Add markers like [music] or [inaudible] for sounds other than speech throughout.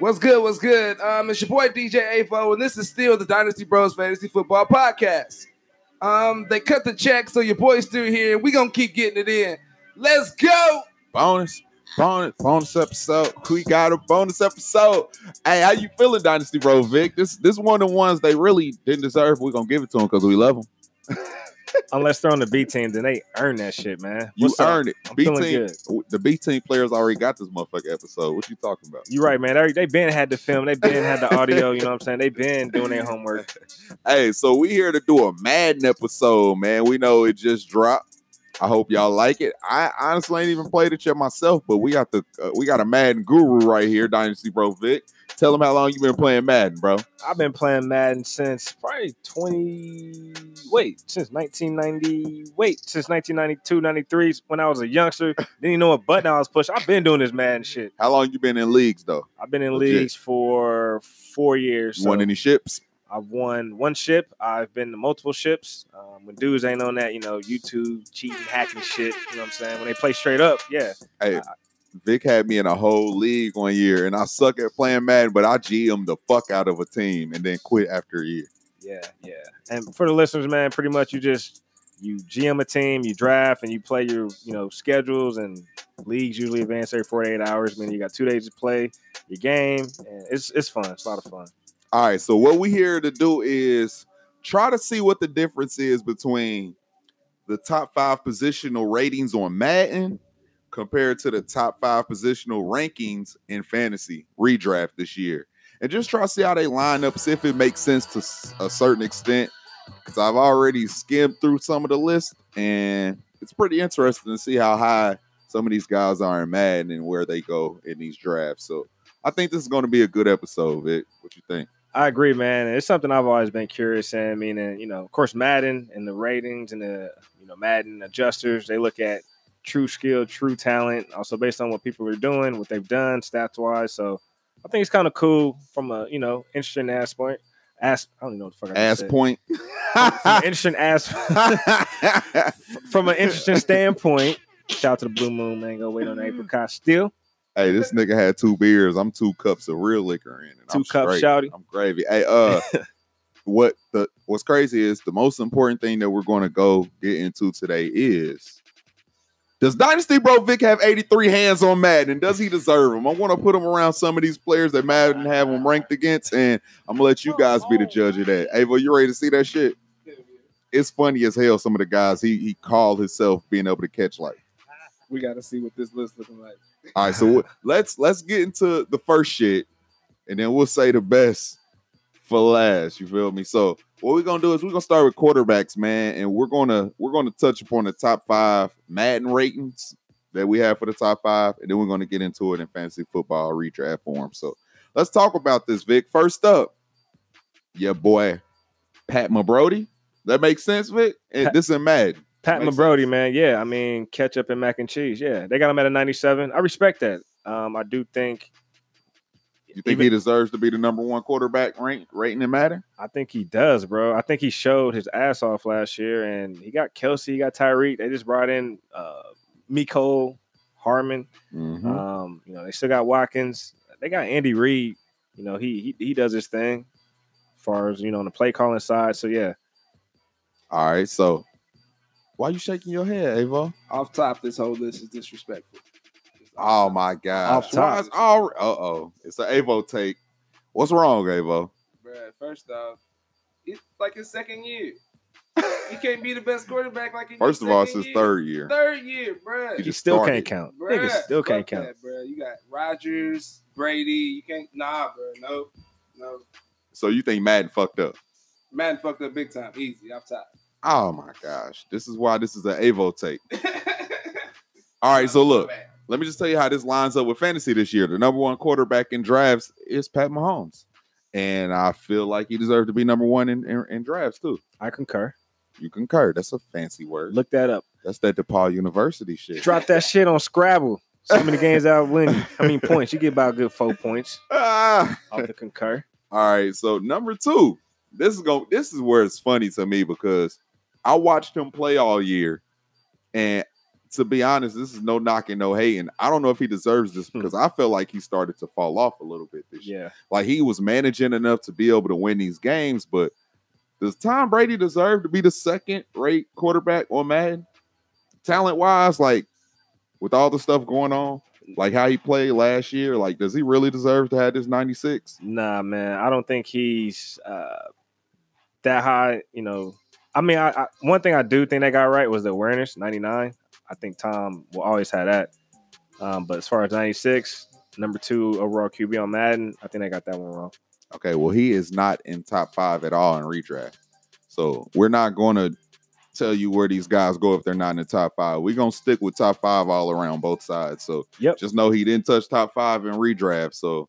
What's good? What's good? Um, it's your boy DJ Avo, and this is still the Dynasty Bros Fantasy Football Podcast. Um, they cut the check, so your boy's still here. We gonna keep getting it in. Let's go. Bonus, bonus, bonus episode. We got a bonus episode. Hey, how you feeling, Dynasty Bro Vic? This this one of the ones they really didn't deserve. We're gonna give it to them because we love them. [laughs] Unless they're on the B team, then they earn that shit, man. You What's up? it. I'm B feeling team, good. the B team players already got this motherfucker episode. What you talking about? You right, man. They, they been had the film. They been had the audio. You know what I'm saying? They been doing their homework. [laughs] Hey, so we here to do a Madden episode, man. We know it just dropped. I hope y'all like it. I honestly ain't even played it yet myself, but we got the uh, we got a Madden guru right here, Dynasty Bro Vic. Tell them how long you been playing Madden, bro. I've been playing Madden since probably 20. Wait, since 1990. Wait, since 1992, 93. When I was a youngster, [laughs] didn't even know what button I was pushing. I've been doing this Madden shit. How long you been in leagues though? I've been in Legit. leagues for four years. So Won any ships? I've won one ship. I've been to multiple ships. Um, when dudes ain't on that, you know, YouTube cheating, hacking shit. You know what I'm saying? When they play straight up, yeah. Hey, Vic had me in a whole league one year, and I suck at playing Madden, but I GM the fuck out of a team and then quit after a year. Yeah, yeah. And for the listeners, man, pretty much you just you GM a team, you draft, and you play your you know schedules and leagues usually advance every 48 hours. Meaning you got two days to play your game, and it's it's fun. It's a lot of fun. All right, so what we here to do is try to see what the difference is between the top five positional ratings on Madden compared to the top five positional rankings in fantasy redraft this year. And just try to see how they line up, see if it makes sense to a certain extent. Because I've already skimmed through some of the list, and it's pretty interesting to see how high some of these guys are in Madden and where they go in these drafts. So I think this is going to be a good episode, Vic. What you think? I agree, man. It's something I've always been curious in. I mean, and, you know, of course, Madden and the ratings and the you know Madden adjusters they look at true skill, true talent, also based on what people are doing, what they've done, stats wise. So I think it's kind of cool from a you know interesting ass point. Ass, I don't even know what the fuck I Ass point. From an [laughs] interesting ass [laughs] from an interesting standpoint. Shout out to the Blue Moon, man. Go wait on apricot still. hey, this nigga had two beers. I'm two cups of real liquor in. And Two I'm cups, shouty. I'm gravy. Hey, uh, [laughs] what the what's crazy is the most important thing that we're going to go get into today is does Dynasty Bro Vic have 83 hands on Madden? And does he deserve them? I want to put him around some of these players that Madden have him ranked against, and I'm gonna let you guys be the judge of that. Ava, you ready to see that shit? It's funny as hell. Some of the guys he he called himself being able to catch like. We got to see what this list looking like. All right, so let's let's get into the first shit, and then we'll say the best for last. You feel me? So what we're gonna do is we're gonna start with quarterbacks, man, and we're gonna we're gonna touch upon the top five Madden ratings that we have for the top five, and then we're gonna get into it in fantasy football redraft form. So let's talk about this, Vic. First up, your boy Pat Mabrody. That makes sense, Vic. And Pat- this is Madden. Pat Mabrody, man. Yeah, I mean, ketchup and mac and cheese. Yeah, they got him at a 97. I respect that. Um, I do think, You think Even- he deserves to be the number one quarterback rank rating in Madden? I think he does, bro. I think he showed his ass off last year, and he got Kelce, he got Tyreek. They just brought in uh, Mecole Hardman. Mhm. Um, you know, they still got Watkins. They got Andy Reid. You know, he he, he does his thing, as far as you know on the play calling side. So yeah, All right, so why you shaking your head, Avo? Off top, this whole list is disrespectful. Oh my god! Off top. Uh oh, it's an Avo take. What's wrong, Avo? Bruh, first off, it's like his second year. You can't be the best quarterback like in your First of all, it's his year. third year. Third year, bruh. He he just still started. can't count. Bruh, Niggas still can't count. That, bruh. You got Rodgers, Brady. You can't. Nah, bro. No, no. So you think Madden fucked up? Man, fucked up big time. Easy off top. Oh my gosh, this is why this is an Avo take. [laughs] All right, so look, let me just tell you how this lines up with fantasy this year. The number one quarterback in drafts is Pat Mahomes, and I feel like he deserves to be number one in, in, in drafts too. I concur. You concur? That's a fancy word. Look that up. That's that DePaul University shit. Drop that [laughs] shit on Scrabble. So many games out win. I mean points. You get about a good four points [laughs] Ah. off the concur. All right, so number two, this is going. This is where it's funny to me because I watched him play all year, and to be honest, this is no knocking, no hating. I don't know if he deserves this Hmm. because I feel like he started to fall off a little bit this year. Yeah. Like he was managing enough to be able to win these games, but does Tom Brady deserve to be the second rate quarterback on Madden? Talent wise, like with all the stuff going on, like how he played last year, like does he really deserve to have this 96? Nah, man. I don't think he's uh, that high. You know, I mean, I, I one thing I do think they got right was the awareness, 99. I think Tom will always have that. Um, but as far as 96, number two overall QB on Madden, I think I got that one wrong. Okay, well, he is not in top five at all in redraft. So we're not going to tell you where these guys go if they're not in the top five. We're going to stick with top five all around both sides. So Yep. just know he didn't touch top five in redraft. So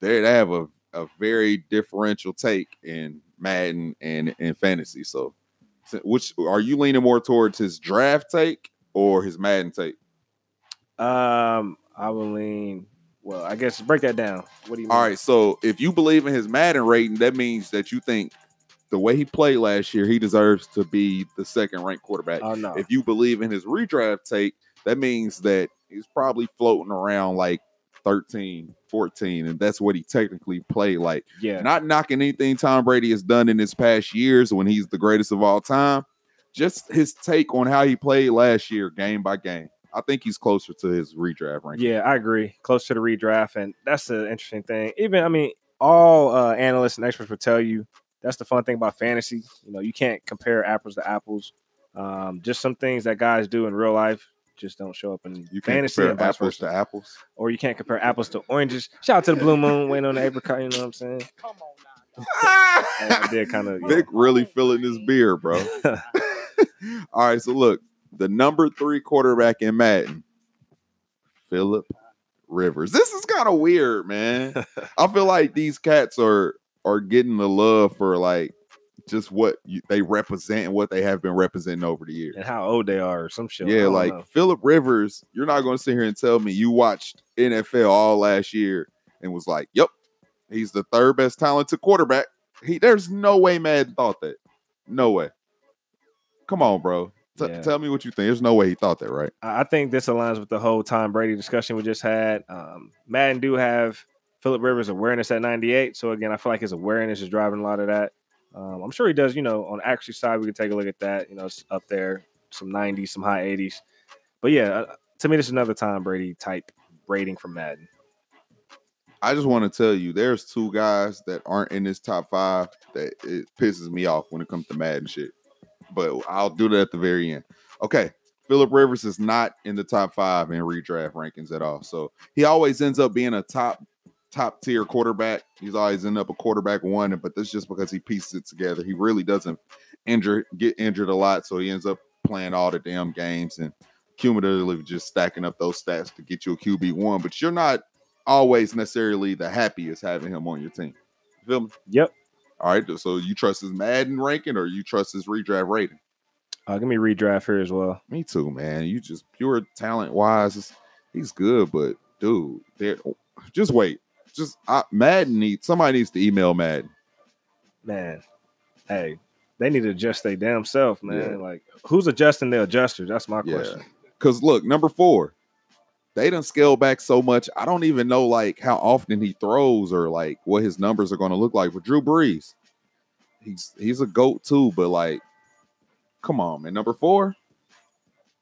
they, have a, a very differential take in Madden and in fantasy. So which are you leaning more towards his draft take or his Madden take? Um, I will lean. Well, I guess break that down. What do you? All mean? right, so if you believe in his Madden rating, that means that you think the way he played last year, he deserves to be the second ranked quarterback. Oh no. If you believe in his redraft take, that means that he's probably floating around like 13, 14, and that's what he technically played like. yeah. Not knocking anything Tom Brady has done in his past years when he's the greatest of all time, just his take on how he played last year, game by game. I think he's closer to his redraft ranking. Yeah, I agree. Close to the redraft, and that's the interesting thing. Even I mean, all uh, analysts and experts will tell you that's the fun thing about fantasy. You know, you can't compare apples to apples. Um, just some things that guys do in real life just don't show up in You can't fantasy compare and vice apples versa. to apples. Or you can't compare apples to oranges. Shout out to the blue moon, waiting on the apricot. You know what I'm saying? Come on, now, I did kind of. Vic really filling his beer, bro. [laughs] [laughs] All right, so look, the number three quarterback in Madden, Philip Rivers. This is kind of weird, man. [laughs] I feel like these cats are are getting the love for like just what you, they represent and what they have been representing over the years. and how old they are, or some shit. Yeah, like know. Philip Rivers, you're not going to sit here and tell me you watched NFL all last year and was like, "Yep, he's the third best talented quarterback." He, there's no way Madden thought that. No way. Come on, bro. T- Yeah. Tell me what you think. There's no way he thought that, right? I think this aligns with the whole Tom Brady discussion we just had. Um, Madden do have Philip Rivers awareness at 98. So again, I feel like his awareness is driving a lot of that. Um, I'm sure he does, you know, on accuracy side, we can take a look at that. You know, it's up there, some 90s, some high 80s. But yeah, uh, to me, this is another Tom Brady type rating from Madden. I just want to tell you, there's two guys that aren't in this top five that it pisses me off when it comes to Madden shit. But I'll do that at the very end. Okay. Philip Rivers is not in the top five in redraft rankings at all. So he always ends up being a top top tier quarterback. He's always end up a quarterback one, but that's just because he pieces it together. He really doesn't injure get injured a lot, so he ends up playing all the damn games and cumulatively just stacking up those stats to get you a QB one. But you're not always necessarily the happiest having him on your team. You feel me? Yep. All right. So you trust his Madden ranking or you trust his redraft rating? Uh, give me redraft here as well. Me too, man. You just pure talent wise, he's good, but dude, there just wait. Just I, Madden needs somebody needs to email Madden. Man, hey, they need to adjust their damn self, man. Yeah. Like, who's adjusting their adjusters? That's my Yeah. question. Cause look, number four, they done scale back so much. I don't even know like how often he throws or like what his numbers are going to look like. For Drew Brees, he's he's a goat too, but like, come on, man. Number four,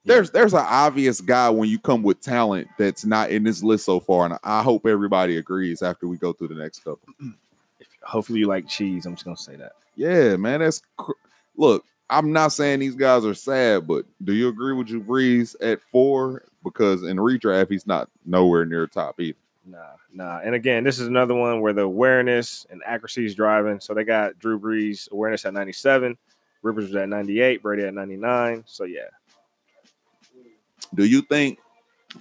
there's there's an obvious guy when you come with talent that's not in this list so far, and I hope everybody agrees after we go through the next couple. [clears throat] If, hopefully, you like cheese. I'm just gonna say that. Yeah, man. That's cr- look. I'm not saying these guys are sad, but do you agree with Drew Brees at four? Because in redraft, he's not nowhere near top either. Nah, nah. And again, this is another one where the awareness and accuracy is driving. So they got Drew Brees awareness at 97, Rivers was at 98, Brady at 99. So yeah, Do you think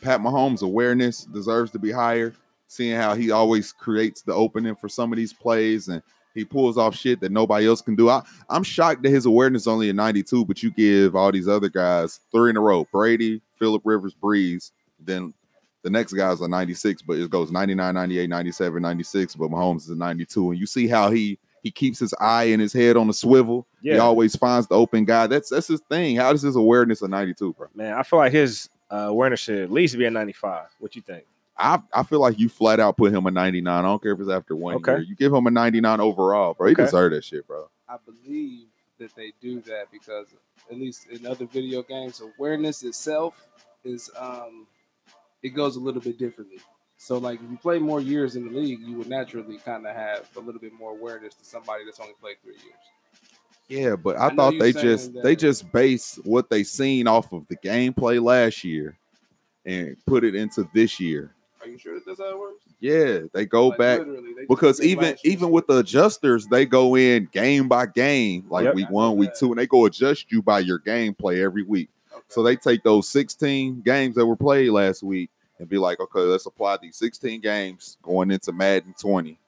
Pat Mahomes' awareness deserves to be higher? Seeing how he always creates the opening for some of these plays and he pulls off shit that nobody else can do. I, I'm shocked that his awareness is only a 92, but you give all these other guys three in a row Brady, Philip Rivers, Brees. Then the next guy's a 96, but it goes 99, 98, 97, 96, but Mahomes is a 92. And you see how he He keeps his eye and his head on the swivel. He always finds the open guy. That's that's his thing. How does his awareness of 92, bro? Man, I feel like his uh, awareness should at least be a 95. What you think? I, I feel like you flat out put him a 99. I don't care if it's after one Okay. year. You give him a 99 overall, bro. He Okay. deserve that shit, bro. I believe that they do that because at least in other video games, awareness itself is um it goes a little bit differently. So like if you play more years in the league, you would naturally kind of have a little bit more awareness to somebody that's only played three years. Yeah, but I, I thought they just that- they just base what they seen off of the gameplay last year and put it into this year. Are you sure that that's how it works? Yeah, they go Like, back they because even even with the adjusters, they go in game by game, like Yep. week one, week two, and they go adjust you by your gameplay every week. Okay. So they take those 16 games that were played last week and be like, okay, let's apply these 16 games going into Madden 20.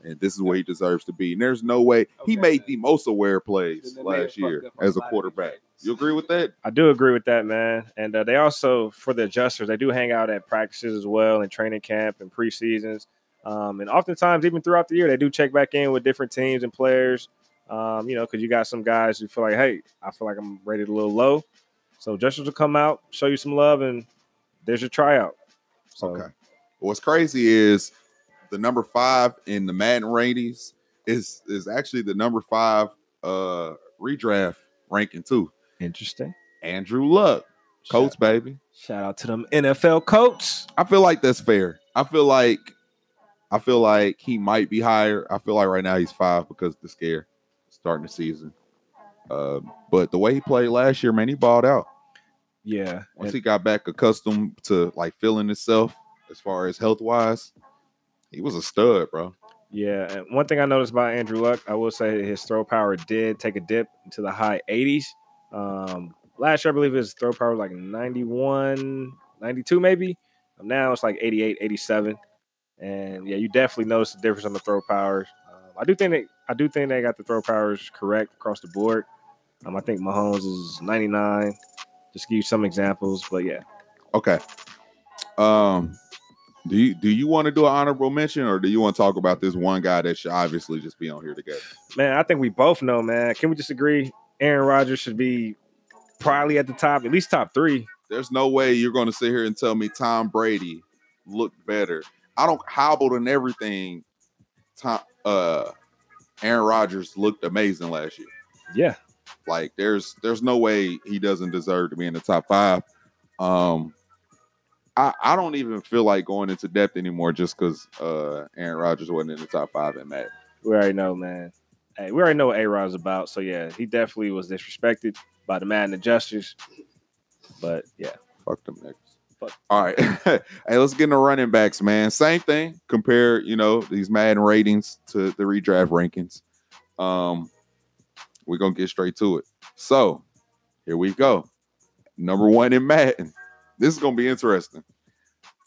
Okay. And this is where he deserves to be. And there's no way he Okay, made then. the most aware plays Then they may have last year as a quarterback. You agree with that? I do agree with that, man. And uh, they also, for the adjusters, they do hang out at practices as well, and training camp and preseasons. Um, and oftentimes, even throughout the year, they do check back in with different teams and players. Um, you know, because you got some guys who feel like, hey, I feel like I'm rated a little low. So adjusters will come out, show you some love, and there's your tryout. So Okay. What's crazy is the number five in the Madden ratings is is actually the number five uh redraft ranking too. interesting. Andrew Luck, Colts Shout, baby. shout out to them NFL coats. I feel like that's fair. I feel like I feel like he might be higher. I feel like right now he's five because of the scare starting the season. Um, but the way he played last year, man, he balled out. Yeah. Once and- he got back accustomed to like feeling himself as far as health wise, he was a stud, bro. Yeah, and one thing I noticed about Andrew Luck, I will say his throw power did take a dip into the high 80s. Um, last year, I believe his throw power was like 91, 92 maybe. Um, now it's like 88, 87. And yeah, you definitely notice the difference on the throw powers. Um, I do think they, I do think they got the throw powers correct across the board. Um, I think Mahomes is 99. Just to give you some examples, but yeah, Okay. Um, do you do you want to do an honorable mention or do you want to talk about this one guy that should obviously just be on here together? man, I think we both know, man. Can we just agree? Aaron Rodgers should be probably at the top, at least top three. There's no way you're going to sit here and tell me Tom Brady looked better. I don't hobbled and everything. Tom, uh, Aaron Rodgers looked amazing last year. Yeah, Like there's there's no way he doesn't deserve to be in the top five. Um, I I don't even feel like going into depth anymore just because uh Aaron Rodgers wasn't in the top five in Madden. we already know, man. Hey, we already know what A Rod's about. So yeah, he definitely was disrespected by the Madden adjusters. But yeah, Fuck them niggas. Fuck. All right. [laughs] hey, let's get into running backs, man. Same thing. Compare, you know, these Madden ratings to the redraft rankings. Um, we're gonna get straight to it. So here we go. Number one in Madden. This is gonna be interesting.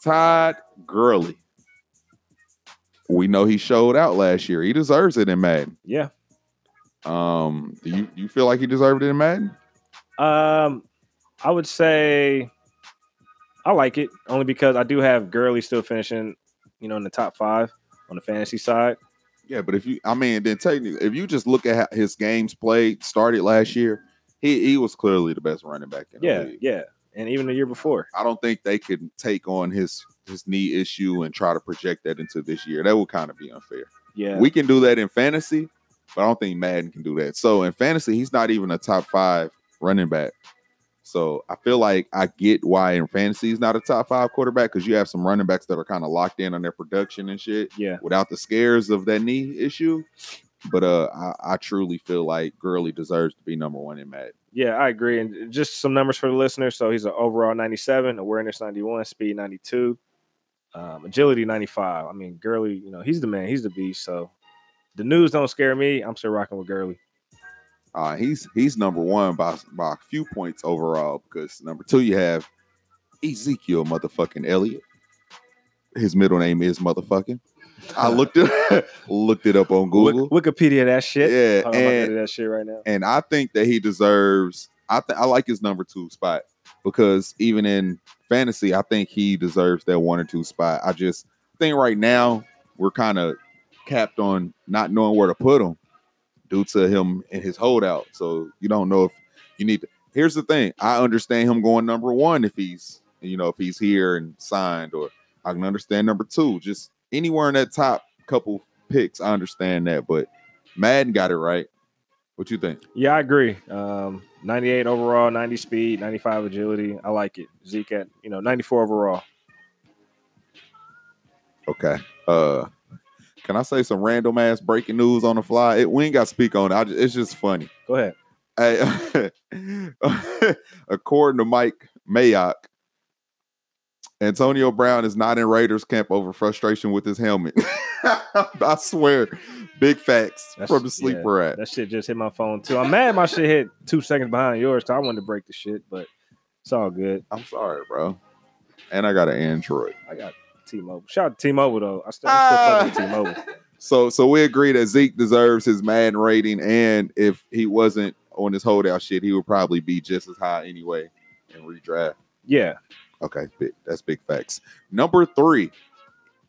Todd Gurley. We know he showed out last year. He deserves it in Madden. yeah. Um, do you you feel like he deserved it in Madden? Um, I would say I like it only because I do have Gurley still finishing, you know, in the top five on the fantasy side. Yeah, but if you, I mean, then technically, if you just look at how his games played started last year, he he was clearly the best running back in the Yeah, yeah, and even the year before. I don't think they could take on his his knee issue and try to project that into this year. That would kind of be unfair. Yeah, We can do that in fantasy, but I don't think Madden can do that. So in fantasy, he's not even a top five running back. So I feel like I get why in fantasy he's not a top five quarterback because you have some running backs that are kind of locked in on their production and shit yeah, without the scares of that knee issue. But uh, I, I truly feel like Gurley deserves to be number one in Madden. Yeah. I agree. And just some numbers for the listeners. So he's an overall 97, awareness 91, speed 92, um, agility 95. I mean, Gurley, you know, he's the man. He's the beast. So the news don't scare me. I'm still rocking with Gurley. Uh, he's he's number one by by a few points overall because number two you have Ezekiel motherfucking Elliott. His middle name is motherfucking. I looked it [laughs] looked it up on Google. Wikipedia that shit. Yeah, and that shit right now. and I think that he deserves. I th- I like his number two spot because even in fantasy, I think he deserves that one or two spot. I just think right now we're kind of capped on not knowing where to put him due to him and his holdout. So you don't know if you need to. Here's the thing: I understand him going number one if he's you know if he's here and signed, or I can understand number two. Just anywhere in that top couple picks, I understand that. But Madden got it right. What you think? Yeah, I agree. Um, 98 overall, 90 speed, 95 agility. I like it. Zeke at you know 94 overall. Okay. Uh, can I say some random ass breaking news on the fly? It, we ain't got to speak on it. I just, it's just funny. Go ahead. Hey, [laughs] according to Mike Mayock, Antonio Brown is not in Raiders camp over frustration with his helmet. [laughs] I swear, big facts That's- from the sleeper yeah, at. That shit just hit my phone too. I'm mad my shit hit two seconds behind yours, so I wanted to break the shit, but it's all good. I'm sorry, bro. And I got an Android. I got T-Mobile. Shout out to T-Mobile though. I still, I'm still fucking Ah. T-Mobile. [laughs] So, so we agree that Zeke deserves his Madden rating, and if he wasn't on his holdout shit, he would probably be just as high anyway in redraft. Yeah, Okay, big, that's big facts. Number three,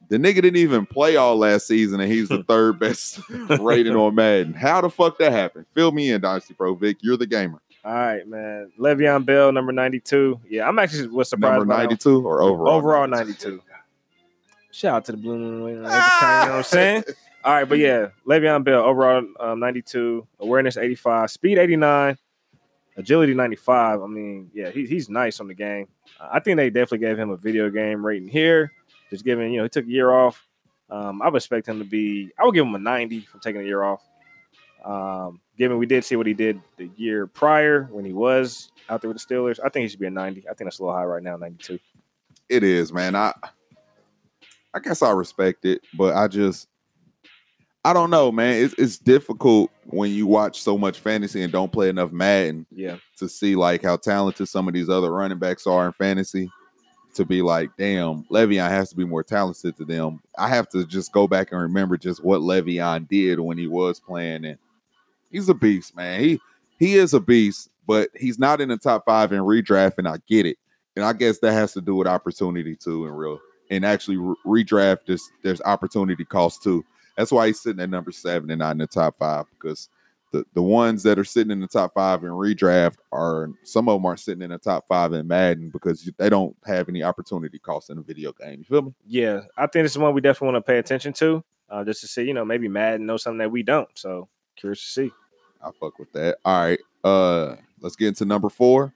the nigga didn't even play all last season, and he's the [laughs] third best [laughs] rating on Madden. How the fuck that happened? Fill me in, Dynasty Bro Vic. You're the gamer. All right, man. Le'Veon Bell, number 92. Yeah, I'm actually was surprised. Number 92 or overall? Overall 92. Shout out to the Blue Moon. You know what I'm saying? [laughs] All right, but yeah, Le'Veon Bell, overall um, 92, awareness 85, speed 89, agility 95. I mean, yeah, he, he's nice on the game. I think they definitely gave him a video game rating here. Just given, you know, he took a year off. Um, I would expect him to be, I would give him a 90 from taking a year off. Um, given we did see what he did the year prior when he was out there with the Steelers, I think he should be a 90. I think that's a little high right now, 92. It is, man. I I guess I respect it, but I just I don't know, man. It's it's difficult when you watch so much fantasy and don't play enough Madden Yeah. to see like how talented some of these other running backs are in fantasy. To be like, damn, Le'Veon has to be more talented to them. I have to just go back and remember just what Le'Veon did when he was playing, and he's a beast, man. He he is a beast, but he's not in the top five in redraft, and I get it. And I guess that has to do with opportunity too, and real and actually re- redraft. There's there's opportunity cost too. That's why he's sitting at number seven and not in the top five because the, the ones that are sitting in the top five in redraft are some of them are sitting in the top five in Madden because they don't have any opportunity cost in a video game. You feel me? Yeah, I think this is one we definitely want to pay attention to, uh, just to see, you know, maybe Madden knows something that we don't. So curious to see. I fuck with that. All right. Uh let's get into number four.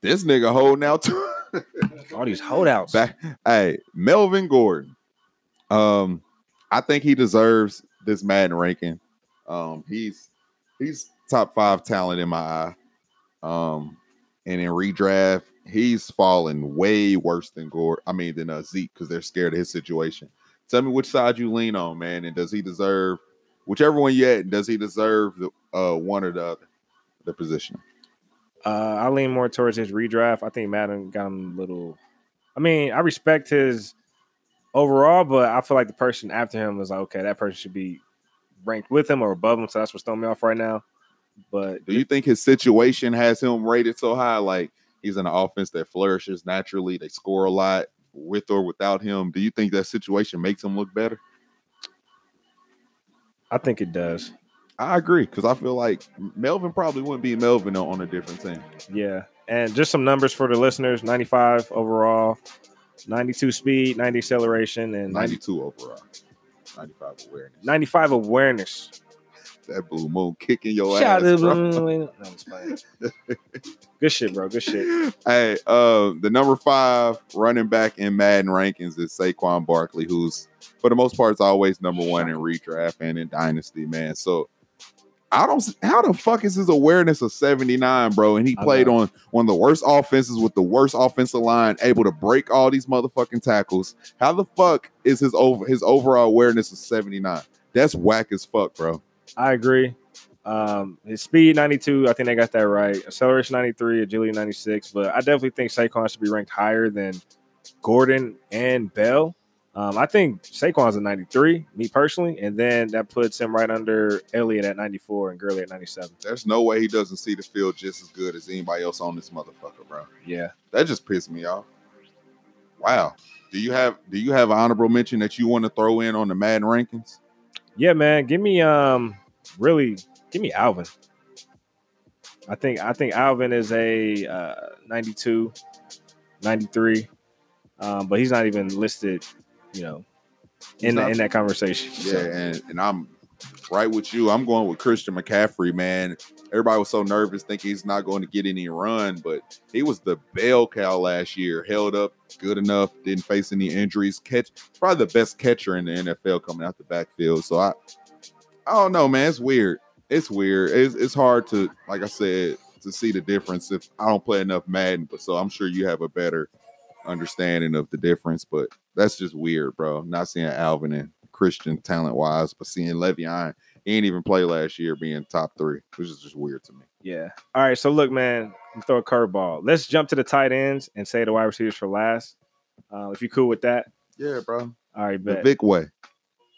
This nigga holding out to [laughs] All these holdouts. back. Hey, Melvin Gordon. Um, I think he deserves this Madden ranking. Um, he's he's top five talent in my eye. Um, and in redraft, he's fallen way worse than Gore. I mean, than uh, Zeke because they're scared of his situation. Tell me which side you lean on, man, and does he deserve whichever one you at? Does he deserve the uh one or the other, the position? Uh, I lean more towards his redraft. I think Madden got him a little. I mean, I respect his overall, but I feel like the person after him was like, okay, that person should be ranked with him or above him. So that's what's throwing me off right now. But Do you think his situation has him rated so high? Like he's in an offense that flourishes naturally, they score a lot with or without him. Do you think that situation makes him look better? I think it does. I agree because I feel like Melvin probably wouldn't be Melvin on, on a different team. Yeah. And just some numbers for the listeners 95 overall, 92 speed, 90 acceleration, and 92 overall, 95 awareness. 95 awareness. That blue moon kicking your Shout ass. bro. no. [laughs] Good shit, bro. Good shit. Hey, uh, the number five running back in Madden rankings is Saquon Barkley, who's for the most part is always number one in redraft and in dynasty, man. So I don't how the fuck is his awareness of 79, bro? And he played on one of the worst offenses with the worst offensive line, able to break all these motherfucking tackles. How the fuck is his over his overall awareness of 79? That's whack as fuck, bro. I agree. Um, his speed 92, I think they got that right. Acceleration 93, agility 96. But I definitely think Saquon should be ranked higher than Gordon and Bell. Um, I think Saquon's a 93, me personally, and then that puts him right under Elliott at 94 and Gurley at 97. There's no way he doesn't see the field just as good as anybody else on this motherfucker, bro. Yeah. That just pissed me off. Wow. Do you have do you have an honorable mention that you want to throw in on the Madden rankings? Yeah, man. Give me um really give me Alvin. I think I think Alvin is a uh, 92, 93. Um, but he's not even listed, you know, in not- in that conversation. Yeah, So, and, and I'm right with you. I'm going with Christian McCaffrey, man. Everybody was so nervous thinking he's not going to get any run, but he was the bell cow last year. Held up good enough, didn't face any injuries. Catch probably the best catcher in the NFL coming out the backfield. So I I don't know, man. It's weird. It's weird. It's, it's hard to, like I said, to see the difference if I don't play enough Madden. But so I'm sure you have a better understanding of the difference. But that's just weird, bro. Not seeing Alvin and Christian talent wise, but seeing Le'Veon, he ain't even play last year being top three, which is just weird to me. yeah. All right. So look, man, I'm throw a curveball. Let's jump to the tight ends and say the wide receivers for last. Uh, if you cool with that. Yeah, bro. All right, The bet. Vic way.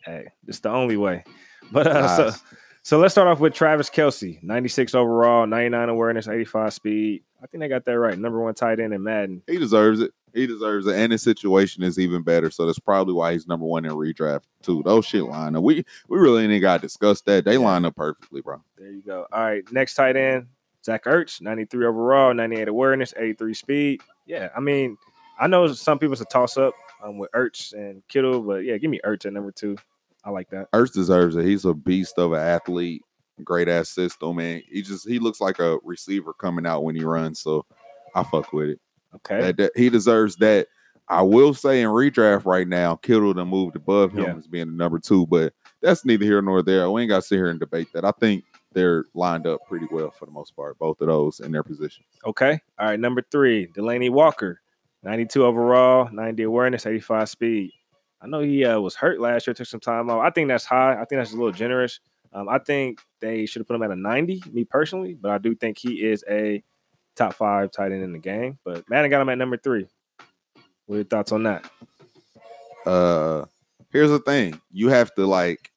Hey, it's the only way. [laughs] But uh, so Nice. so let's start off with Travis Kelce, 96 overall, 99 awareness, 85 speed. I think they got that right. Number one tight end in Madden. He deserves it. He deserves it. And his situation is even better. So that's probably why he's number one in redraft too. Those shit line up. We we really ain't gotta discuss that. They line up perfectly, bro. There you go. All right, next tight end, Zach Ertz, 93 overall, 98 awareness, 83 speed. Yeah, I mean, I know some people it's a toss up um, with Ertz and Kittle, but yeah, give me Ertz at number two. I like that. Ertz deserves it. He's a beast of an athlete, great ass system, man. He just he looks like a receiver coming out when he runs. So I fuck with it. Okay. That, that- he deserves that. I will say in redraft right now, Kittle done moved above him Yeah. as being the number two, but that's neither here nor there. We ain't got to sit here and debate that. I think they're lined up pretty well for the most part, both of those in their positions. Okay. All right. Number three, Delanie Walker, 92 overall, 90 awareness, 85 speed. I know he uh, was hurt last year, took some time off. I think that's high. I think that's a little generous. Um, I think they should have put him at a 90, me personally, but I do think he is a top five tight end in the game. But Madden got him at number three. What are your thoughts on that? uh here's the thing you have to like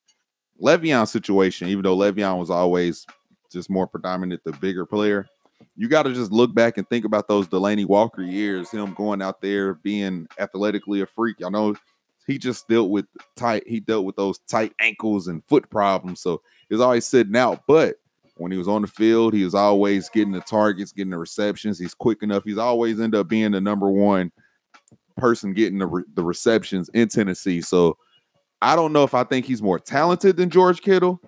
Le'Veon situation even though Le'Veon was always just more predominant the bigger player you got to just look back and think about those Delanie Walker years him going out there being athletically a freak I know he just dealt with tight he dealt with those tight ankles and foot problems so he's always sitting out but when he was on the field he was always getting the targets getting the receptions he's quick enough he's always end up being the number one person getting the, re- the receptions in Tennessee. So I don't know if I think he's more talented than George Kittle,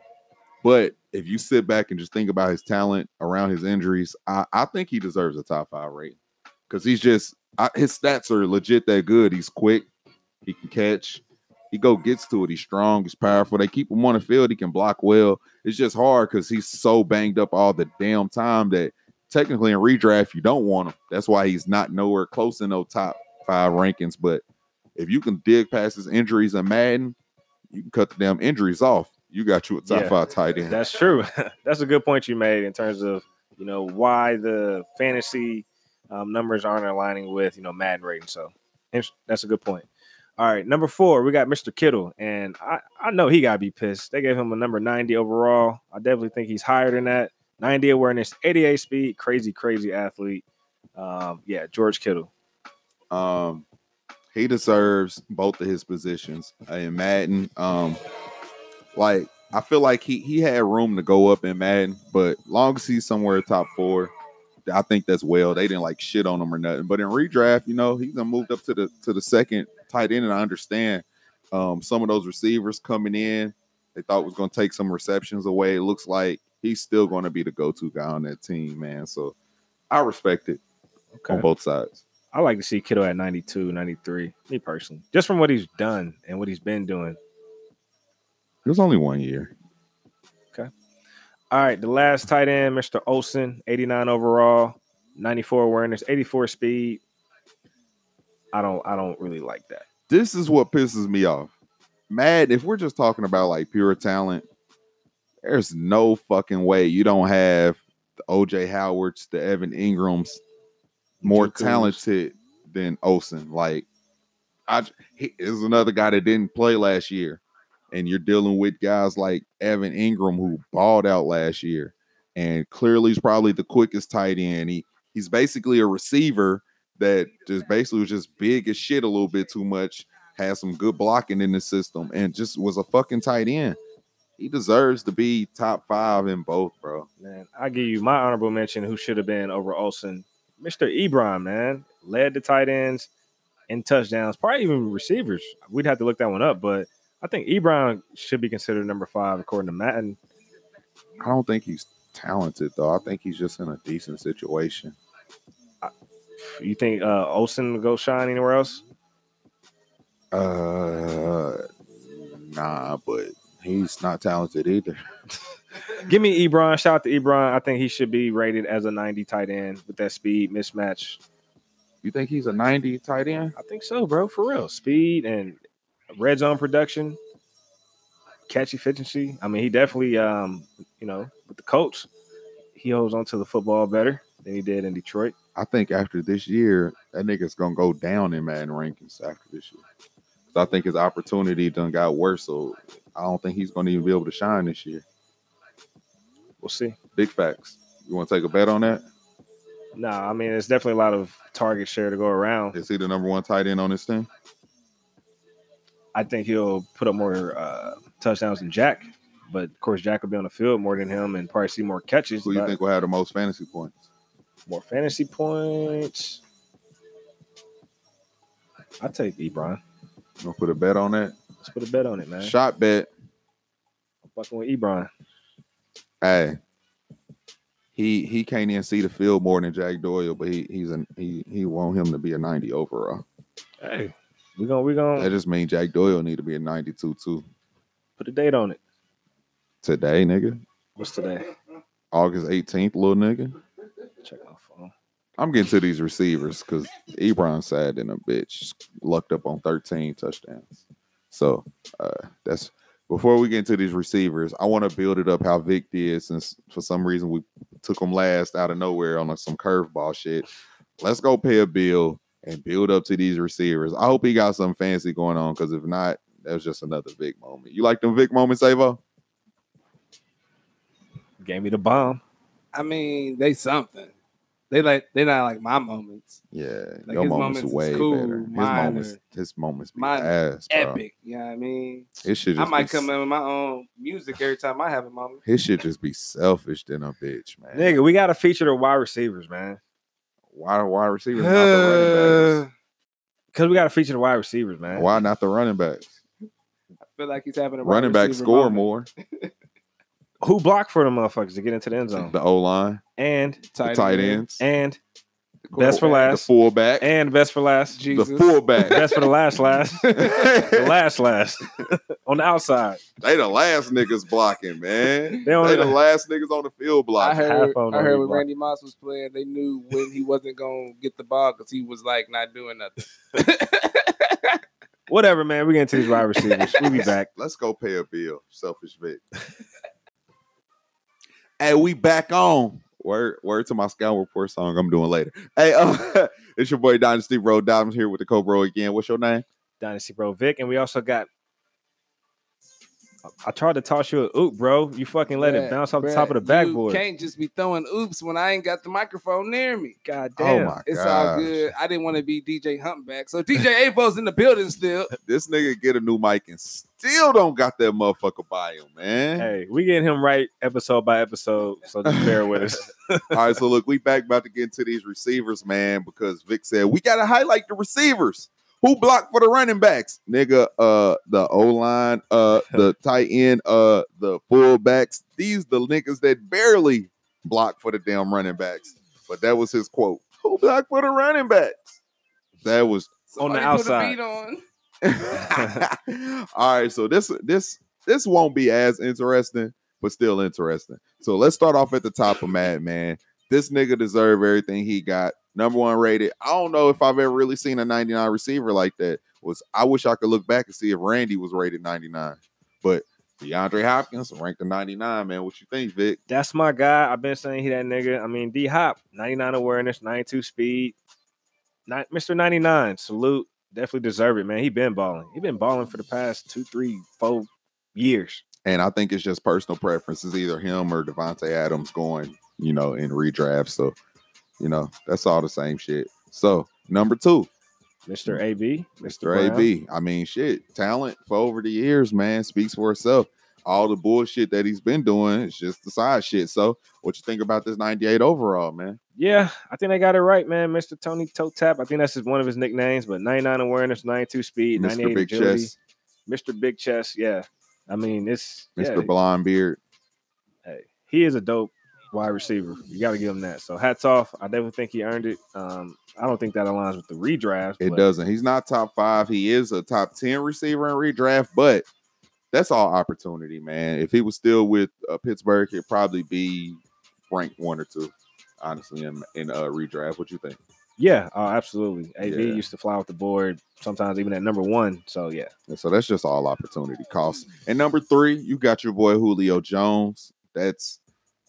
but if you sit back and just think about his talent around his injuries, I, I think he deserves a top five rating because he's just I, his stats are legit that good. He's quick, he can catch, he go gets to it. He's strong, he's powerful. They keep him on the field. He can block well. It's just hard because he's so banged up all the damn time that technically in redraft you don't want him. That's why he's not nowhere close in no top five rankings. But if you can dig past his injuries and Madden, you can cut the damn injuries off. You got you a top Yeah. five tight end. That's true. [laughs] That's a good point you made in terms of you know why the fantasy um, numbers aren't aligning with you know Madden rating. So that's a good point. All right, number four, we got Mr. Kittle, and I I know he gotta be pissed. They gave him a number ninety overall. I definitely think he's higher than that. Ninety awareness, eighty eight speed, crazy crazy athlete. Um, yeah, George Kittle. Um, he deserves both of his positions in Madden. Um, like I feel like he he had room to go up in Madden, but long as he's somewhere top four, I think that's well. They didn't like shit on him or nothing. But in redraft, you know, he's done moved up to the to the second tight end, and I understand um, some of those receivers coming in. They thought was going to take some receptions away. It looks like he's still going to be the go-to guy on that team, man. So I respect it Okay. on both sides. I like to see Kittle at 92, 93, me personally, just from what he's done and what he's been doing. It was only one year. Okay. All right, the last tight end, Mr. Olsen, 89 overall, 94 awareness, 84 speed. I don't I don't really like that. this is what pisses me off. Mad, if we're just talking about like pure talent, there's no fucking way you don't have the OJ Howards, the Evan Engrams more talented than Olsen. Like, I he is another guy that didn't play last year, and you're dealing with guys like Evan Engram who balled out last year, and clearly he's probably the quickest tight end. He he's basically a receiver that just basically was just big as shit a little bit too much, had some good blocking in the system, and just was a fucking tight end. he deserves to be top five in both, bro. Man, I give you my honorable mention. Who should have been over Olsen, Mr. Ebron, man, led the tight ends in touchdowns, probably even receivers. We'd have to look that one up, but I think Ebron should be considered number five according to Madden. I don't think he's talented though. I think he's just in a decent situation. You think uh, Olsen will go shine anywhere else? Uh, nah, but he's not talented either. [laughs] Give me Ebron. Shout out to Ebron. I think he should be rated as a 90 tight end with that speed mismatch. You think he's a 90 tight end? I think so, bro. For real. Speed and red zone production, catch efficiency. I mean, he definitely, um, you know, with the coach, he holds on to the football better than he did in Detroit. I think after this year, that nigga's gonna go down in Madden rankings after this year. So I think his opportunity done got worse. So I don't think he's gonna even be able to shine this year. We'll see. Big facts. You want to take a bet on that? Nah, I mean, it's definitely a lot of target share to go around. Is he the number one tight end on this team? I think he'll put up more uh, touchdowns than Jack, but of course, Jack will be on the field more than him and probably see more catches. Who do you think will have the most fantasy points? More fantasy points? I take Ebron. You gonna put a bet on that? Let's put a bet on it, man. Shot bet. I'm fucking with Ebron. Hey, he he can't even see the field more than Jack Doyle, but he he's an he he want him to be a 90 overall. Hey, we gonna we gonna That just means Jack Doyle need to be a 92 too. put a date on it. Today, nigga. What's today? August 18th, little nigga. Check my phone. I'm getting to these receivers because Ebron sad in a bitch lucked up on 13 touchdowns. So uh that's before we get into these receivers, I want to build it up how Vic did since for some reason we took him last out of nowhere on some curveball shit. Let's go pay a bill and build up to these receivers. I hope he got something fancy going on because if not, that was just another Vic moment. You like them Vic moments, Avo? Gave me the bomb. I mean, they something. They like they're not like my moments. Yeah, Like, your his moments, moments is way cool, better. His moments, are- his moments, be mine ass, bro. Epic. You know what I mean? His shit I just might be, come in with my own music every time I have a moment. His shit just be selfish than a bitch, man. Nigga, we gotta feature the wide receivers, man. Why wide receivers not [sighs] Because we gotta feature the wide receivers, man. Why not the running backs? I feel like he's having a Running back score moment. more. [laughs] Who blocked for the motherfuckers to get into the end zone? The O line, And the Tight, tight ends, and best for quarterback, the last. fullback, And best for last. Jesus. the fullback. Best for the last last. [laughs] the last last. [laughs] On the outside. they the last niggas blocking, man. They don't They the last niggas on the field I heard, Half of them I heard already when blocked. Randy Moss was playing, they knew when he wasn't gonna get the ball because he was like not doing nothing. [laughs] Whatever, man. We get into these wide receivers. We'll be back. Let's go pay a bill. Selfish Vic. Hey, we back on. Word, word to my scout report song I'm doing later. Hey, uh, [laughs] it's your boy Dynasty Bro Diamonds here with the Cobra again. What's your name? Dynasty Bro Vic. And we also got I tried to toss you a oop, bro. You fucking let it bounce off the top of the You backboard. can't just be throwing oops when I ain't got the microphone near me. God Oh damn. my It's gosh. all good. I didn't want to be DJ Humpback. So DJ Avo's in the building still. [laughs] This nigga get a new mic and still don't got that motherfucker by him, man. Hey, we getting him right episode by episode. So just bear with us. [laughs] All right, so look, we back about to get into these receivers, man, because Vic said we gotta highlight the receivers. Who blocked for the running backs? Nigga, uh, the O line, uh, [laughs] the tight end, uh, the fullbacks. These the niggas that barely block for the damn running backs. But that was his quote. Who blocked for the running backs? That was On the Somebody outside. Put a beat on. [laughs] [laughs] All right, so this this this won't be as interesting, but still interesting. So let's start off at the top of Mad Man. This nigga deserve everything he got. Number one rated. I don't know if I've ever really seen a 99 receiver like that. Was I wish I could look back and see if Randy was rated 99. But DeAndre Hopkins ranked a 99, man. What you think, Vic? That's my guy. I've been saying he that nigga. I mean, D Hop, 99 awareness, 92 speed. Not Mr. 99. Salute. Definitely deserve it, man. He been balling. He been balling for the past two, three, four years. And I think it's just personal preferences, either him or Davante Adams going, you know, in redraft. So, you know, that's all the same shit. So, number two, Mr. AB. Mr. AB. I mean, shit, talent for over the years, man, speaks for itself. all the bullshit that he's been doing is just the side shit. So, what you think about this 98 overall, man? Yeah, I think they got it right, man. Mr. Tony Toe Tap. I think that's just one of his nicknames, but 99 awareness, 92 speed, 98 Mr. Big agility. Chest, Mr. Big Chest. Yeah. I mean, it's Mr. yeah, Blonde Beard. hey, he is a dope wide receiver. You got to give him that. So hats off. I definitely think he earned it. Um, I don't think that aligns with the redraft. It doesn't. He's not top five. He is a top 10 receiver in redraft, but that's all opportunity, man. If he was still with uh, Pittsburgh, he'd probably be ranked one or two, honestly, in, in uh, redraft. What you think? Yeah, oh, absolutely. AB Yeah. used to fly off the board sometimes even at number one. So yeah, And so that's just all opportunity cost. And number three, you got your boy Julio Jones. That's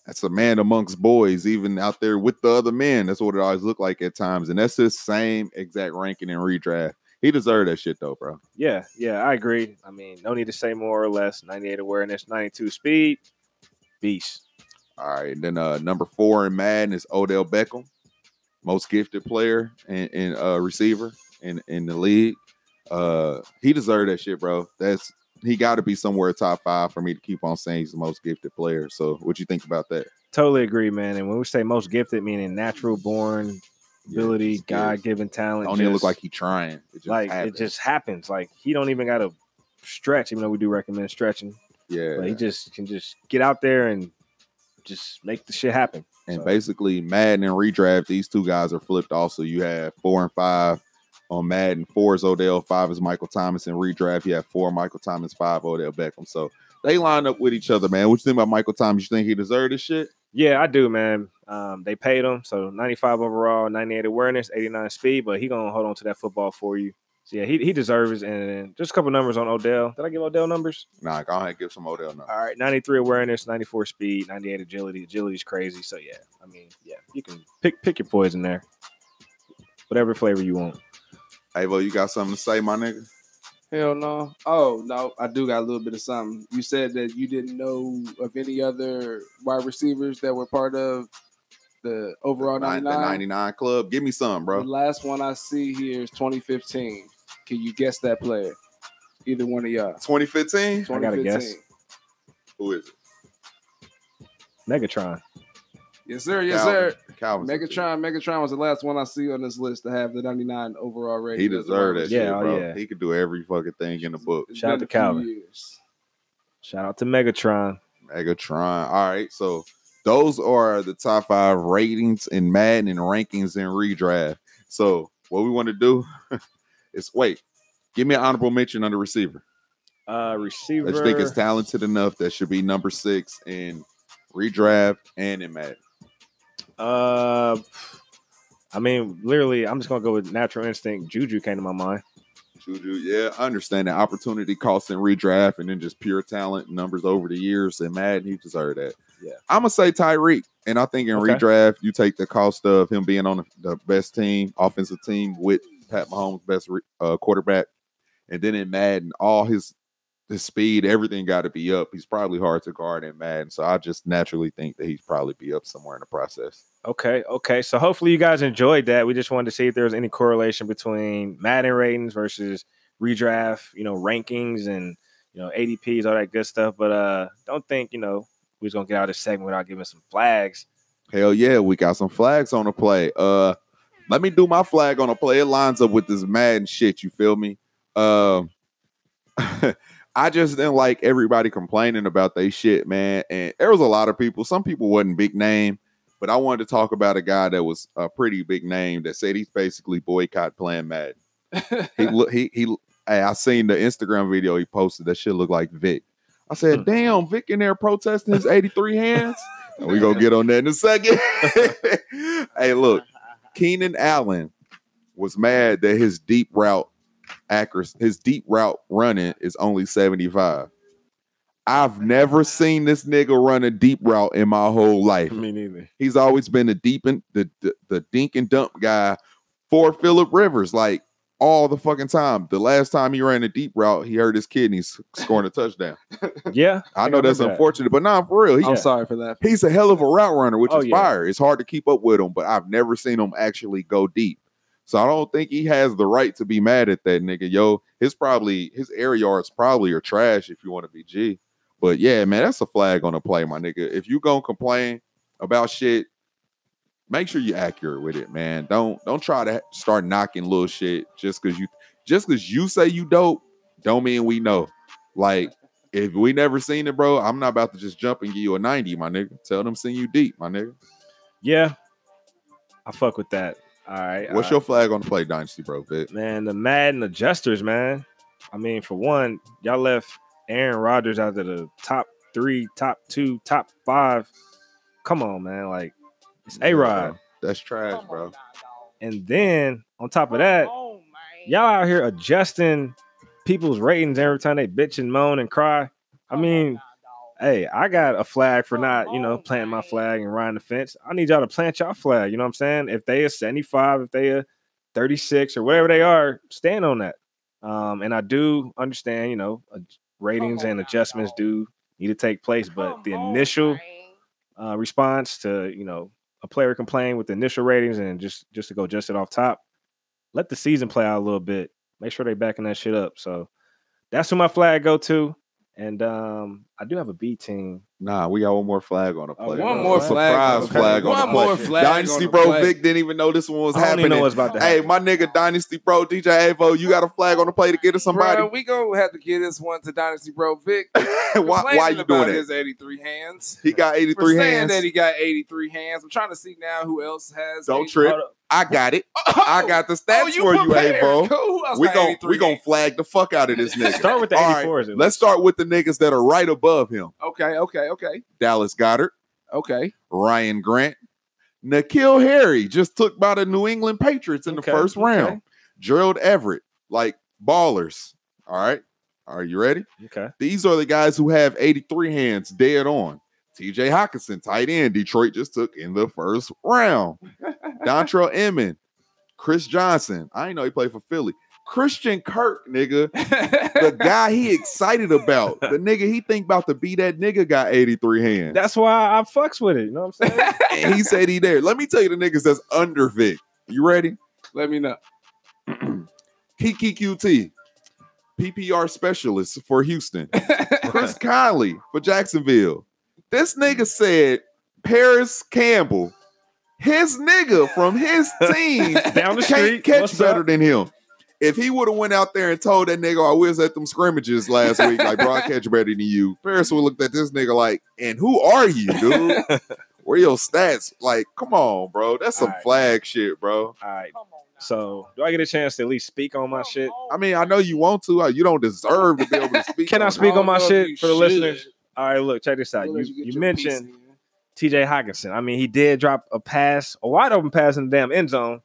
that's a man amongst boys, even out there with the other men. That's what it always looked like at times. And that's his same exact ranking and redraft. He deserved that shit though, bro. yeah, yeah. I agree. I mean, no need to say more or less. 98 awareness, 92 speed, beast. All right. And then uh number four in Madden is Odell Beckham, most gifted player and, and uh receiver in, in the league. Uh he deserved that shit, bro. That's he got to be somewhere top five for me to keep on saying he's the most gifted player. So what you think about that? Totally agree, man. And when we say most gifted, meaning natural born ability, good. God given talent. Don't even look like he trying. It just like happens. it just happens. Like he don't even got to stretch, even though we do recommend stretching. yeah. But he just can just get out there and just make the shit happen. and so- basically Madden and redraft, these two guys are flipped. Also, you have four and five on Madden. Four is Odell, five is Michael Thomas. In redraft, you have four Michael Thomas, five Odell Beckham. So they line up with each other, man. What you think about Michael Thomas? You think he deserved this shit? Yeah, I do, man. Um, they paid him, so 95 overall, 98 awareness, 89 speed, but he gonna hold on to that football for you. So yeah, he, he deserves it. And just a couple numbers on Odell. Did I give Odell numbers? Nah, go ahead and give some Odell now. All right, 93 awareness, 94 speed, 98 agility. Agility's crazy. So yeah, I mean, yeah, you can pick pick your poison there. Whatever flavor you want. Hey, Vo, you got something to say, my nigga? Hell no. Oh no, I do got a little bit of something. You said that you didn't know of any other wide receivers that were part of the overall Nine- 99. The 99 club. Give me some, The bro. last one I see here is 2015. Can you guess that player? Either one of y'all. 2015? I gotta guess. 2015. Who is it? Megatron. Yes, sir. Yes, Calvin. sir. Calvin. Megatron. Megatron was the last one I see on this list to have the 99 overall rating. He deserved wide that Yeah, shit, oh, bro. yeah. He could do every fucking thing in the book. It's Shout out to Calvin. Shout out to Megatron. Megatron. All right, so those are the top five ratings in Madden and rankings in redraft. So what we want to do [laughs] is wait, give me an honorable mention on the receiver. Uh receiver. I you think is talented enough that should be number six in redraft and in Madden. Uh, I mean, literally, I'm just gonna go with natural instinct. Juju came to my mind. Juju, yeah, I understand that opportunity cost and redraft and then just pure talent numbers over the years in Madden. He deserved that. Yeah. I'm gonna say Tyreek, and I think in Okay. redraft you take the cost of him being on the, the best team, offensive team with Pat Mahomes, best re- uh, quarterback, and then in Madden, all his his speed, everything got to be up. He's probably hard to guard in Madden, so I just naturally think that he's probably be up somewhere in the process. Okay, okay. So hopefully you guys enjoyed that. We just wanted to see if there was any correlation between Madden ratings versus redraft, you know, rankings and you know ADPs, all that good stuff. But uh, don't think you know we just gonna get out of this segment without giving some flags. Hell yeah, we got some flags on the play. Uh let me do my flag on the play. It lines up with this Madden shit, you feel me? Um [laughs] I just didn't like everybody complaining about they shit, man. And there was a lot of people. Some people wasn't big name, but I wanted to talk about a guy that was a pretty big name that said he's basically boycott playing Madden. [laughs] He look he he hey, I seen the Instagram video he posted. That shit looked like Vic. I said, Hmm. damn, Vic in there protesting his 83 [laughs] hands. And we gonna get on that in a second. [laughs] hey, look, Keenan Allen was mad that his deep route accuracy, his deep route running is only 75. I've never seen this nigga run a deep route in my whole life. Me neither. He's always been the deep and the, the the dink and dump guy for Philip Rivers, like all the fucking time. The last time he ran a deep route, he hurt his kidneys scoring a touchdown. [laughs] Yeah, I think know that's that. unfortunate, but not for real. He, I'm sorry for that. he's a hell of a route runner, which Oh, is yeah. fire. It's hard to keep up with him, but I've never seen him actually go deep. So I don't think he has the right to be mad at that nigga. Yo, his probably his air yards probably are trash if you want to be G. But yeah, man, that's a flag on the play, my nigga. If you gonna complain about shit, make sure you're accurate with it, man. Don't don't try to start knocking little shit just because you just because you say you dope, don't mean we know. Like if we never seen it, bro, I'm not about to just jump and give you a 90, my nigga. Tell them send you deep, my nigga. Yeah, I fuck with that. All right. What's all your flag on the play, Dynasty, bro? Vic? right. man? The Madden adjusters, man. I mean, for one, y'all left Aaron Rodgers out of the top three, top two, top five. Come on, man. Like it's A Rod. That's trash, bro. And then on top of that, y'all out here adjusting people's ratings every time they bitch and moan and cry. I mean, hey, I got a flag for not, you know, planting my flag and riding the fence. I need y'all to plant y'all flag. You know what I'm saying? If they are 75, if they are 36 or whatever they are, stand on that. Um, and I do understand, you know, ratings and adjustments do need to take place, but the initial uh, response to you know a player complain with the initial ratings and just just to go just it off top, let the season play out a little bit. Make sure they backing that shit up. So that's who my flag go to. And um, I do have a B team. Nah, we got one more flag on the Oh, play. one bro. more flag Surprise on the flag play. on the One play. more flag Dynasty on the bro play. Vic didn't even know this one was I don't happening. even know what's about to Hey, my nigga Dynasty Bro, DJ Avo, you got a flag on the play to get to somebody. Bro, we gonna have to give this one to Dynasty Bro Vic. [laughs] why, why Complaining you doing about that? His 83 hands. He got For 83 saying hands. that he got 83 hands. I'm trying to see now who else has. Don't 80 trip. I got it. [laughs] Oh, I got the oh, stats oh, you for you. Avo. Cool. We gon' 83 we gon' hands? flag the fuck out of this [laughs] nigga. Start with the 84s. at Let's least. start with the niggas that are right above him. Okay, okay, okay, Dallas Goedert, okay. Ryan Grant, N'Keal Harry just took by the New England Patriots in Okay, the first okay. round. Gerald Everett, like ballers. All right. Are you ready? Okay. These are the guys who have 83 hands dead on. TJ Hockenson, tight end, Detroit just took in the first round. Dontrelle Inman, Chris Johnson. I know he played for Philly. Christian Kirk, nigga. The [laughs] guy he excited about. The nigga he think about to be that nigga got 83 hands. That's why I fucks with it. You know what I'm saying? and he said he there. Let me tell you the niggas that's under Vic. You ready? Let me know. [clears throat] Keke Coutee, PPR specialist for Houston. [laughs] Chris Conley for Jacksonville. This nigga said Parris Campbell, his nigga from his [laughs] team, Down the can't street. catch what's better up? than him. If he would have went out there and told that nigga, I was at them scrimmages last week, like, bro, I [laughs] catch better than you. Paris would looked at this nigga like, and who are you, dude? [laughs] Where your stats? Like, come on, bro. That's some right. flag shit, bro. All right. So, do I get a chance to at least speak on my shit? I mean, I know you want to. uh, You don't deserve to be able to speak. Can I speak on my don't know if shit for the should. listeners? All right, look, check this out. I'll You, you mentioned. TJ Hockenson. I mean, he did drop a pass, a wide open pass in the damn end zone.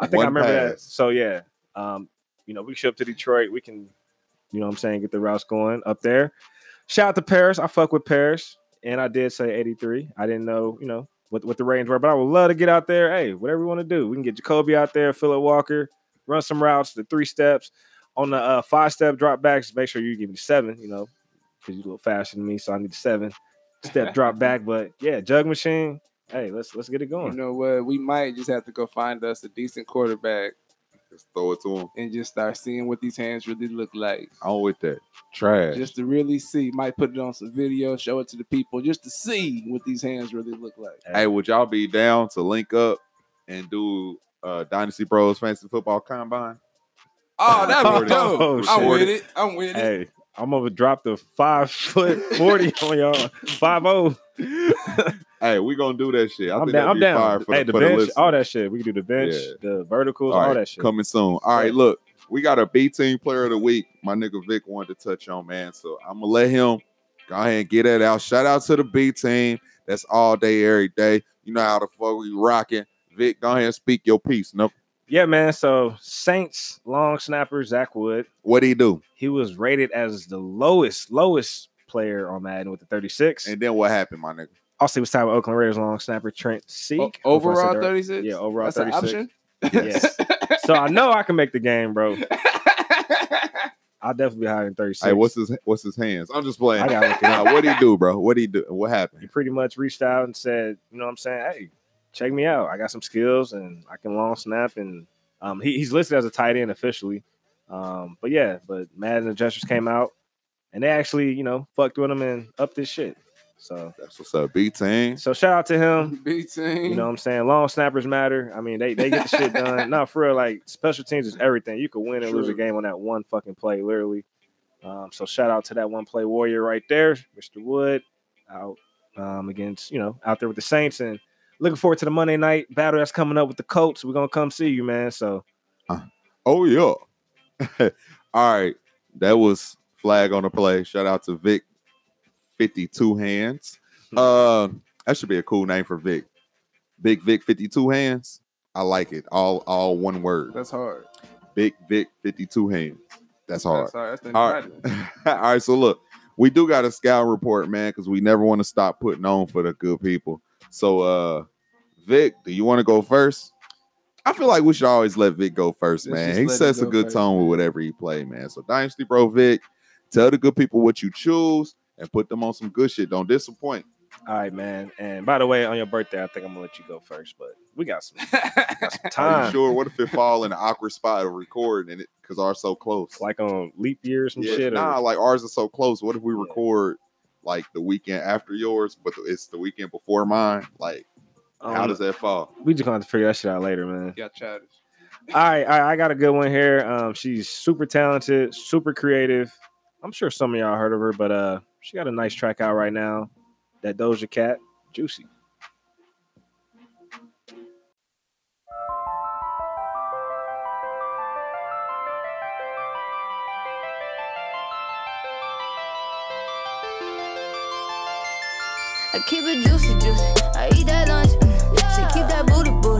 I think I One remember that. So yeah, um, you know, we show up to Detroit. We can, you know, what I'm saying, get the routes going up there. Shout out to Parris. I fuck with Parris, and I did say 83. I didn't know, you know, what what the range were, but I would love to get out there. Hey, whatever you want to do, we can get Jacoby out there, Philip Walker, run some routes, the three steps on the uh, five step drop backs. Make sure you give me seven, you know, because you're a little faster than me, so I need the seven step drop back. [laughs] But yeah, jug machine. Hey, let's let's get it going. You going. know what? We might just have to go find us a decent quarterback Just throw it to him. and just start seeing what these hands really look like. I'm with that. Trash. Just to really see. Might put it on some video, show it to the people just to see what these hands really look like. hey, would y'all be down to link up and do uh Dynasty Bros Fantasy Football Combine? Oh, that'd be Recorded. dope. I'm with it. I'm with it. Hey, I'm gonna drop the five [laughs] foot forty on y'all. Five oh. Hey, we gonna do that shit. I I'm think down. I'm be down. for Hey, the, the bench, listeners. all that shit. We can do the bench, Yeah. the verticals, All all, right, that shit. coming soon. All right, Right. look, we got a B team player of the week. My nigga Vic wanted to touch on, man. So I'm gonna let him go ahead and get that out. Shout out to the B team. That's all day, every day. You know how the fuck we rocking. Vic, go ahead and speak your piece. No, Yeah, man. So Saints long snapper Zach Wood, what he do? he was rated as the lowest, lowest player on Madden with the 36. And then what happened, my nigga? also, he was tied with Oakland Raiders long snapper Trent Sieg. O- I hope said overall 36? Yeah, overall That's an 36. option. Yes. [laughs] So I know I can make the game, bro. [laughs] I'll definitely be higher than 36. Hey, what's his what's his hands? I'm just playing. I gotta look it up. Nah, what he do, bro? What he do? What happened? he pretty much reached out and said, you know what I'm saying? Hey, check me out. I got some skills and I can long snap. And um, he, he's listed as a tight end officially. Um, but yeah, but Madden adjusters came out and they actually, you know, fucked with him and upped this shit. So That's what's up, B team. so shout out to him. [laughs] B team. You know what I'm saying? Long snappers matter. I mean, they, they get the shit [laughs] done. Not for real. Like special teams is everything. You could win and lose a game on that one fucking play, literally. Um, so shout out to that one play warrior right there, Mr. Wood, out um, against you know out there with the Saints and looking forward to the Monday night battle that's coming up with the Colts. We're gonna come see you, man. So Oh yeah. [laughs] All right. That was flag on the play. Shout out to Vic 52 hands. Uh that should be a cool name for Vic. Big Vic 52 hands. I like it. All all one word. That's hard. Big Vic 52 hands. That's hard. That's hard. That's the All right. [laughs] All right, so look, we do got a scout report, man, because we never want to stop putting on for the good people. So, uh, Vic, do you want to go first? I feel like we should always let Vic go first, man. He sets a good first, tone with whatever he play, man. So, Dynasty Bro, Vic, tell the good people what you choose and put them on some good shit. Don't disappoint. all right, man. And by the way, on your birthday, I think I'm gonna let you go first, but we got some, got some [laughs] Are time. sure? What if it [laughs] fall in an awkward spot of recording and it because ours so close? Like on leap years and Yeah, shit. or- nah, like ours is so close. What if we Yeah. record like the weekend after yours, but it's the weekend before mine? Like, how um, does that fall? we just gonna have to figure that shit out later, man. Got childish. All right, all right, I got a good one here. Um, she's super talented, super creative. I'm sure some of y'all heard of her, but uh, she got a nice track out right now. That Doja Cat, Juicy. I keep it juicy, juicy. I eat that lunch. mm. She keep that booty, booty.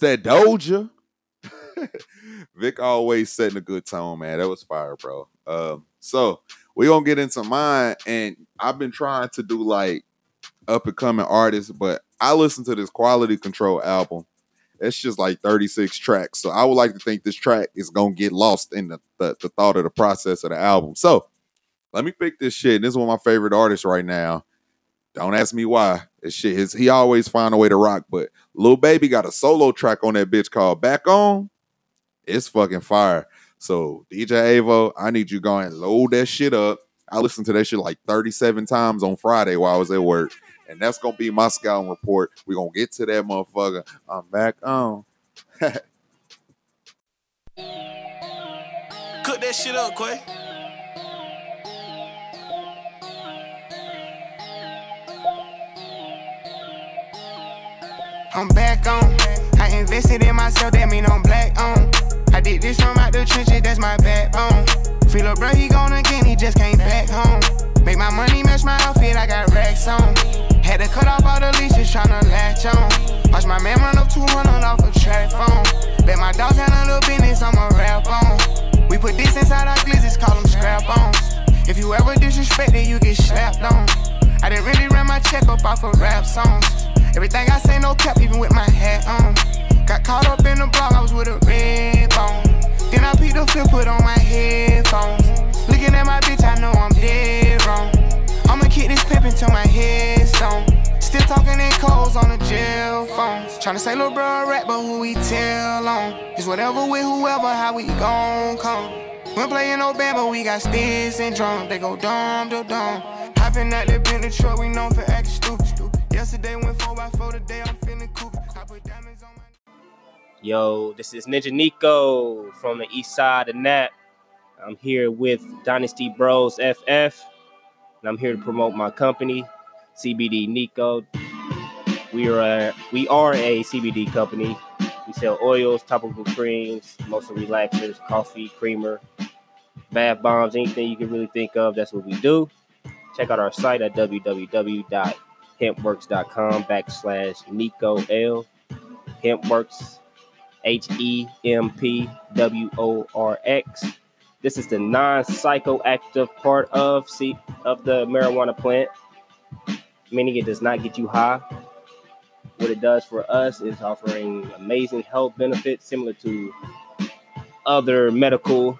That Doja. [laughs] Vic always setting a good tone, man. That was fire, bro. Um, so we gonna get into mine, and I've been trying to do like up and coming artists, but I listened to this Quality Control album. It's just like 36 tracks. So I would like to think this track is gonna get lost in the, the, the thought of the process of the album. So let me pick this shit. This is one of my favorite artists right now. Don't ask me why. This shit is he always find a way to rock, but Lil Baby got a solo track on that bitch called Back On. It's fucking fire. So DJ Avo, I need you going load that shit up. I listened to that shit like 37 times on Friday while I was at work. And that's gonna be my scouting report. We're gonna get to that motherfucker. I'm back on. [laughs] Cook that shit up, Quay. I'm back on. I invested in myself, that mean I'm black on. I did this from out the trenches, that's my backbone. Feel a bro, he gone again, he just came back home. Make my money match my outfit, I got racks on. Had to cut off all the leashes, tryna latch on. Watch my man run up 200 off a track phone. Let my dogs handle the business, I'ma rap on. We put this inside our glizzes, call them scrap on. If you ever disrespect it, you get slapped on. I didn't really run my check up off of rap songs. Everything I say, no cap, even with my hat on. Got caught up in the block, I was with a red bone. Then I peeked the flip, put on my headphones. Looking at my bitch, I know I'm dead wrong. I'ma keep this pimp until my headstone. Still talking in codes on the jail phones. Tryna say, little bro, a rap, but who we tell on? It's whatever with whoever, how we gon' come. We ain't playing no band, but we got sticks and drums. They go dumb, dumb, dumb. Hopping out the Bentley truck, we known for acting stupid, stupid. my phone today, I'm feeling cool. I put diamonds on my. Yo, this is Ninja Nico from the east side of Nap. I'm here with Dynasty Bros FF, and I'm here to promote my company, CBD Nico. We are a, we are a CBD company. We sell oils, topical creams, muscle relaxers, coffee, creamer, bath bombs, anything you can really think of. That's what we do. Check out our site at www.hempworx.com backslash Nico L. HempWorx H E M P W O R X. This is the non-psychoactive part of see of the marijuana plant, meaning it does not get you high. What it does for us is offering amazing health benefits similar to other medical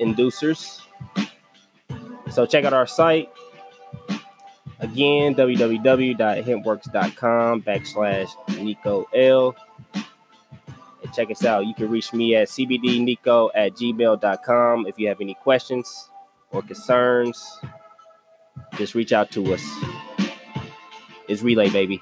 inducers. So check out our site again www.hempworx.com backslash Nico L and check us out. You can reach me at cbdnico at gmail.com if you have any questions or concerns. Just reach out to us. It's Relay, baby.